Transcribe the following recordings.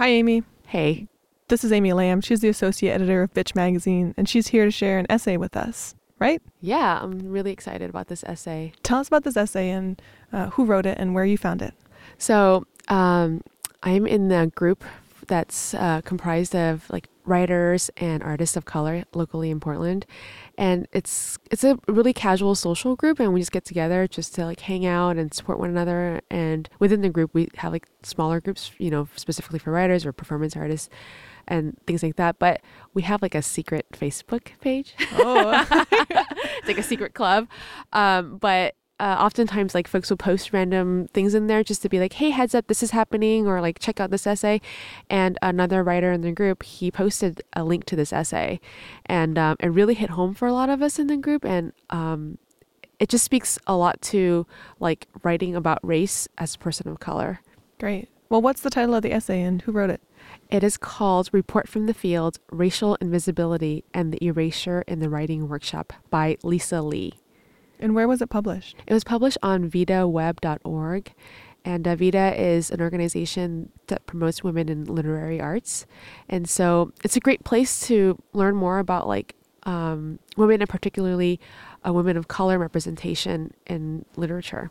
Hi, Amy. Hey. This is Amy Lam. She's the associate editor of Bitch Magazine, and she's here to share an essay with us, right? Yeah, I'm really excited about this essay. Tell us about this essay and uh, who wrote it and where you found it. So, um, I'm in the group that's uh, comprised of like writers and artists of color locally in Portland, and it's it's a really casual social group, and we just get together just to like hang out and support one another. And within the group, we have like smaller groups, you know, specifically for writers or performance artists and things like that. But we have like a secret Facebook page. Oh, it's like a secret club. Um, but uh, oftentimes, like folks will post random things in there just to be like, "Hey, heads up, this is happening," or like, "Check out this essay." And another writer in the group, he posted a link to this essay, and um, it really hit home for a lot of us in the group. And um, it just speaks a lot to like writing about race as a person of color. great. Well, what's the title of the essay and who wrote it? It is called Report from the Field Racial Invisibility and the Erasure in the Writing Workshop by Lisa Lee. And where was it published? It was published on vidaweb.org. And uh, Vida is an organization that promotes women in literary arts. And so it's a great place to learn more about like um, women and particularly uh, women of color representation in literature.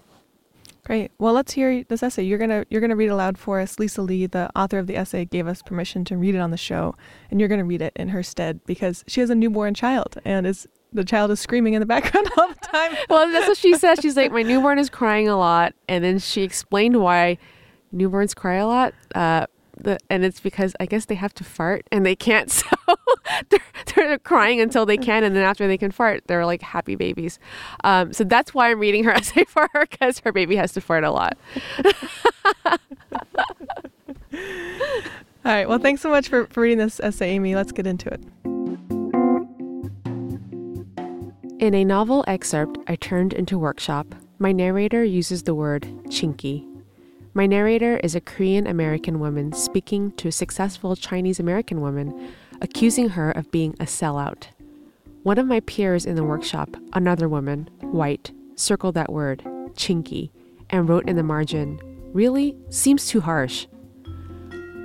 Great. Well, let's hear this essay. You're gonna you're gonna read aloud for us. Lisa Lee, the author of the essay, gave us permission to read it on the show, and you're gonna read it in her stead because she has a newborn child, and is the child is screaming in the background all the time. Well, that's what she says. She's like, my newborn is crying a lot. And then she explained why newborns cry a lot. Uh, the, and it's because I guess they have to fart and they can't. So they're, they're crying until they can. And then after they can fart, they're like happy babies. Um, so that's why I'm reading her essay for her because her baby has to fart a lot. All right. Well, thanks so much for, for reading this essay, Amy. Let's get into it. In a novel excerpt I turned into workshop, my narrator uses the word chinky. My narrator is a Korean American woman speaking to a successful Chinese American woman, accusing her of being a sellout. One of my peers in the workshop, another woman, white, circled that word, chinky, and wrote in the margin, Really? Seems too harsh.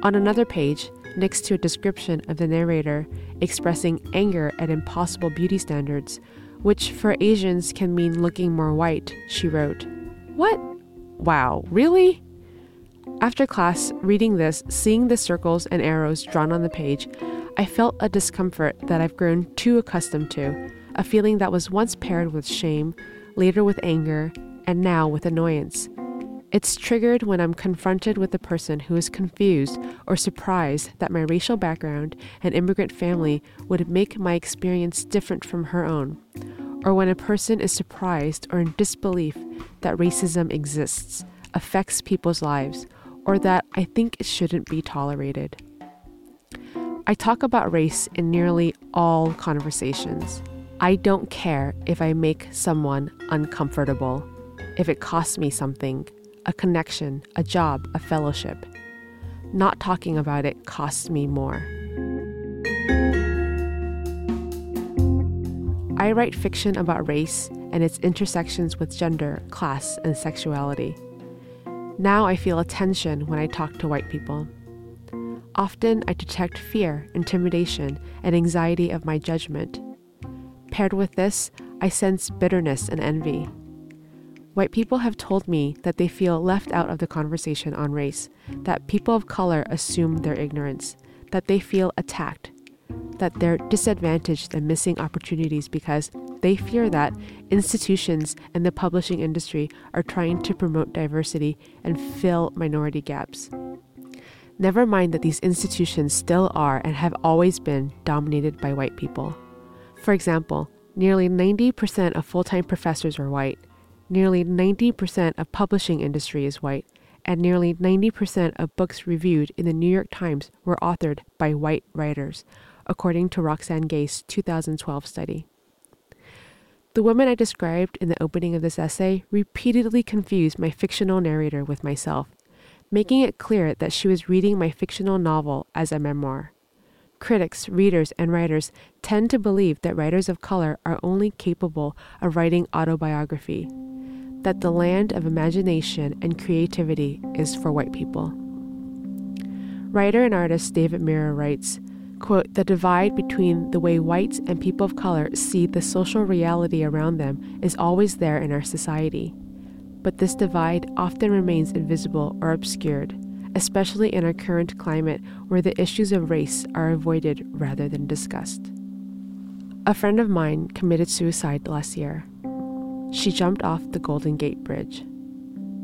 On another page, next to a description of the narrator expressing anger at impossible beauty standards, which for Asians can mean looking more white, she wrote, What? Wow, really? After class, reading this, seeing the circles and arrows drawn on the page, I felt a discomfort that I've grown too accustomed to, a feeling that was once paired with shame, later with anger, and now with annoyance. It's triggered when I'm confronted with a person who is confused or surprised that my racial background and immigrant family would make my experience different from her own, or when a person is surprised or in disbelief that racism exists, affects people's lives, or that I think it shouldn't be tolerated. I talk about race in nearly all conversations. I don't care if I make someone uncomfortable, if it costs me something a connection, a job, a fellowship. Not talking about it costs me more. I write fiction about race and its intersections with gender, class, and sexuality. Now I feel a tension when I talk to white people. Often I detect fear, intimidation, and anxiety of my judgment. Paired with this, I sense bitterness and envy. White people have told me that they feel left out of the conversation on race, that people of color assume their ignorance, that they feel attacked, that they're disadvantaged and missing opportunities because they fear that institutions and the publishing industry are trying to promote diversity and fill minority gaps. Never mind that these institutions still are and have always been dominated by white people. For example, nearly 90% of full time professors are white, nearly 90% of publishing industry is white, and nearly 90% of books reviewed in the New York Times were authored by white writers, according to Roxane Gay's 2012 study. The woman I described in the opening of this essay repeatedly confused my fictional narrator with myself, making it clear that she was reading my fictional novel as a memoir. Critics, readers, and writers tend to believe that writers of color are only capable of writing autobiography, that the land of imagination and creativity is for white people. Writer and artist David Mura writes, quote, the divide between the way whites and people of color see the social reality around them is always there in our society. But this divide often remains invisible or obscured, especially in our current climate where the issues of race are avoided rather than discussed. A friend of mine committed suicide last year. She jumped off the Golden Gate Bridge.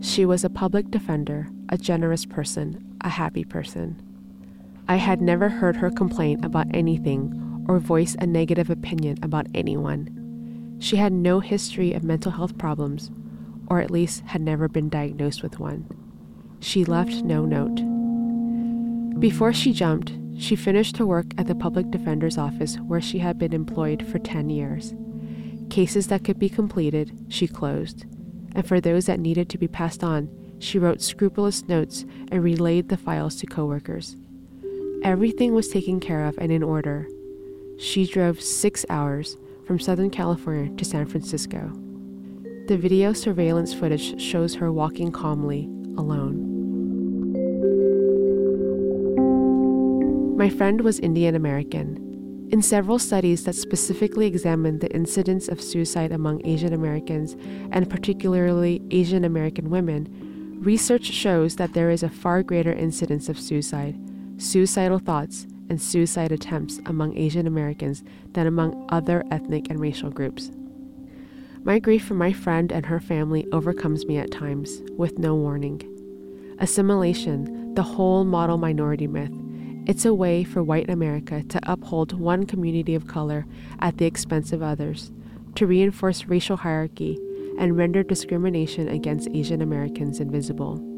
She was a public defender, a generous person, a happy person. I had never heard her complain about anything or voice a negative opinion about anyone. She had no history of mental health problems, or at least had never been diagnosed with one. She left no note. Before she jumped, she finished her work at the public defender's office where she had been employed for 10 years. Cases that could be completed, she closed, and for those that needed to be passed on, she wrote scrupulous notes and relayed the files to coworkers. Everything was taken care of and in order. She drove six hours from Southern California to San Francisco. The video surveillance footage shows her walking calmly, alone. My friend was Indian American. In several studies that specifically examined the incidence of suicide among Asian Americans, and particularly Asian American women, research shows that there is a far greater incidence of suicide suicidal thoughts, and suicide attempts among Asian Americans than among other ethnic and racial groups. My grief for my friend and her family overcomes me at times, with no warning. Assimilation, the whole model minority myth, it's a way for white America to uphold one community of color at the expense of others, to reinforce racial hierarchy, and render discrimination against Asian Americans invisible.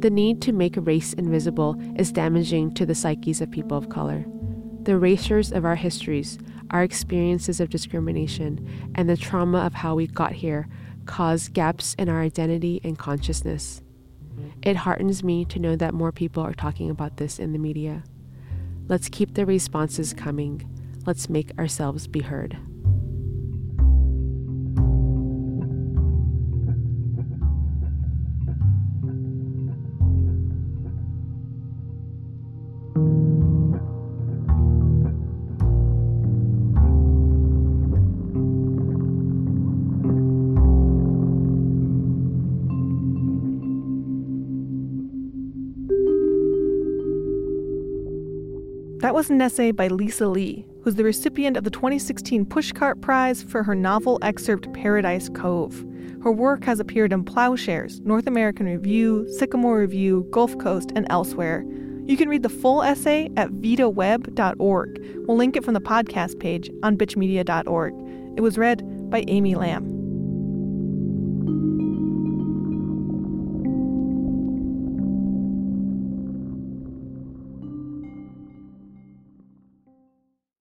The need to make race invisible is damaging to the psyches of people of color. The erasures of our histories, our experiences of discrimination, and the trauma of how we got here cause gaps in our identity and consciousness. It heartens me to know that more people are talking about this in the media. Let's keep the responses coming. Let's make ourselves be heard. Was an essay by Lisa Lee, who's the recipient of the 2016 Pushcart Prize for her novel excerpt Paradise Cove. Her work has appeared in Ploughshares, North American Review, Sycamore Review, Gulf Coast, and elsewhere. You can read the full essay at vidaweb.org. We'll link it from the podcast page on bitchmedia.org. It was read by Amy Lam.